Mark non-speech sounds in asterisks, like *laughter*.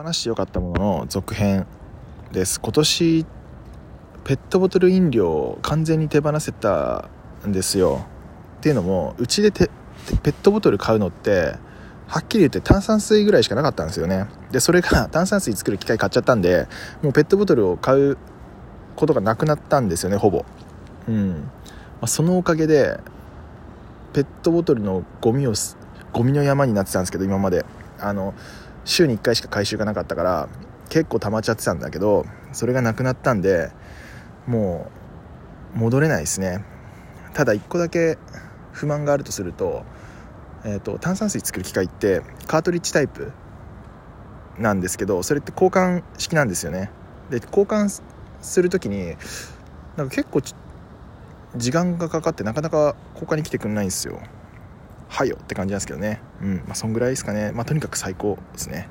放してよかったものの続編です。今年ペットボトル飲料を完全に手放せたんですよ。っていうのもうちでペットボトル買うのってはっきり言って炭酸水ぐらいしかなかったんですよね。でそれが *laughs* 炭酸水作る機械買っちゃったんでもうペットボトルを買うことがなくなったんですよねほぼ。うん、まあ、そのおかげでペットボトルのゴミをゴミの山になってたんですけど今まで。あの週に1回しか回収がなかったから結構溜まっちゃってたんだけどそれがなくなったんでもう戻れないですね。ただ1個だけ不満があるとすると,、えーと、炭酸水作る機械ってカートリッジタイプなんですけどそれって交換式なんですよね。で交換する時になんか結構時間がかかってなかなか交換に来てくんないんですよ。はよって感じなんですけどね。うん。まあそんぐらいですかね。まあとにかく最高ですね。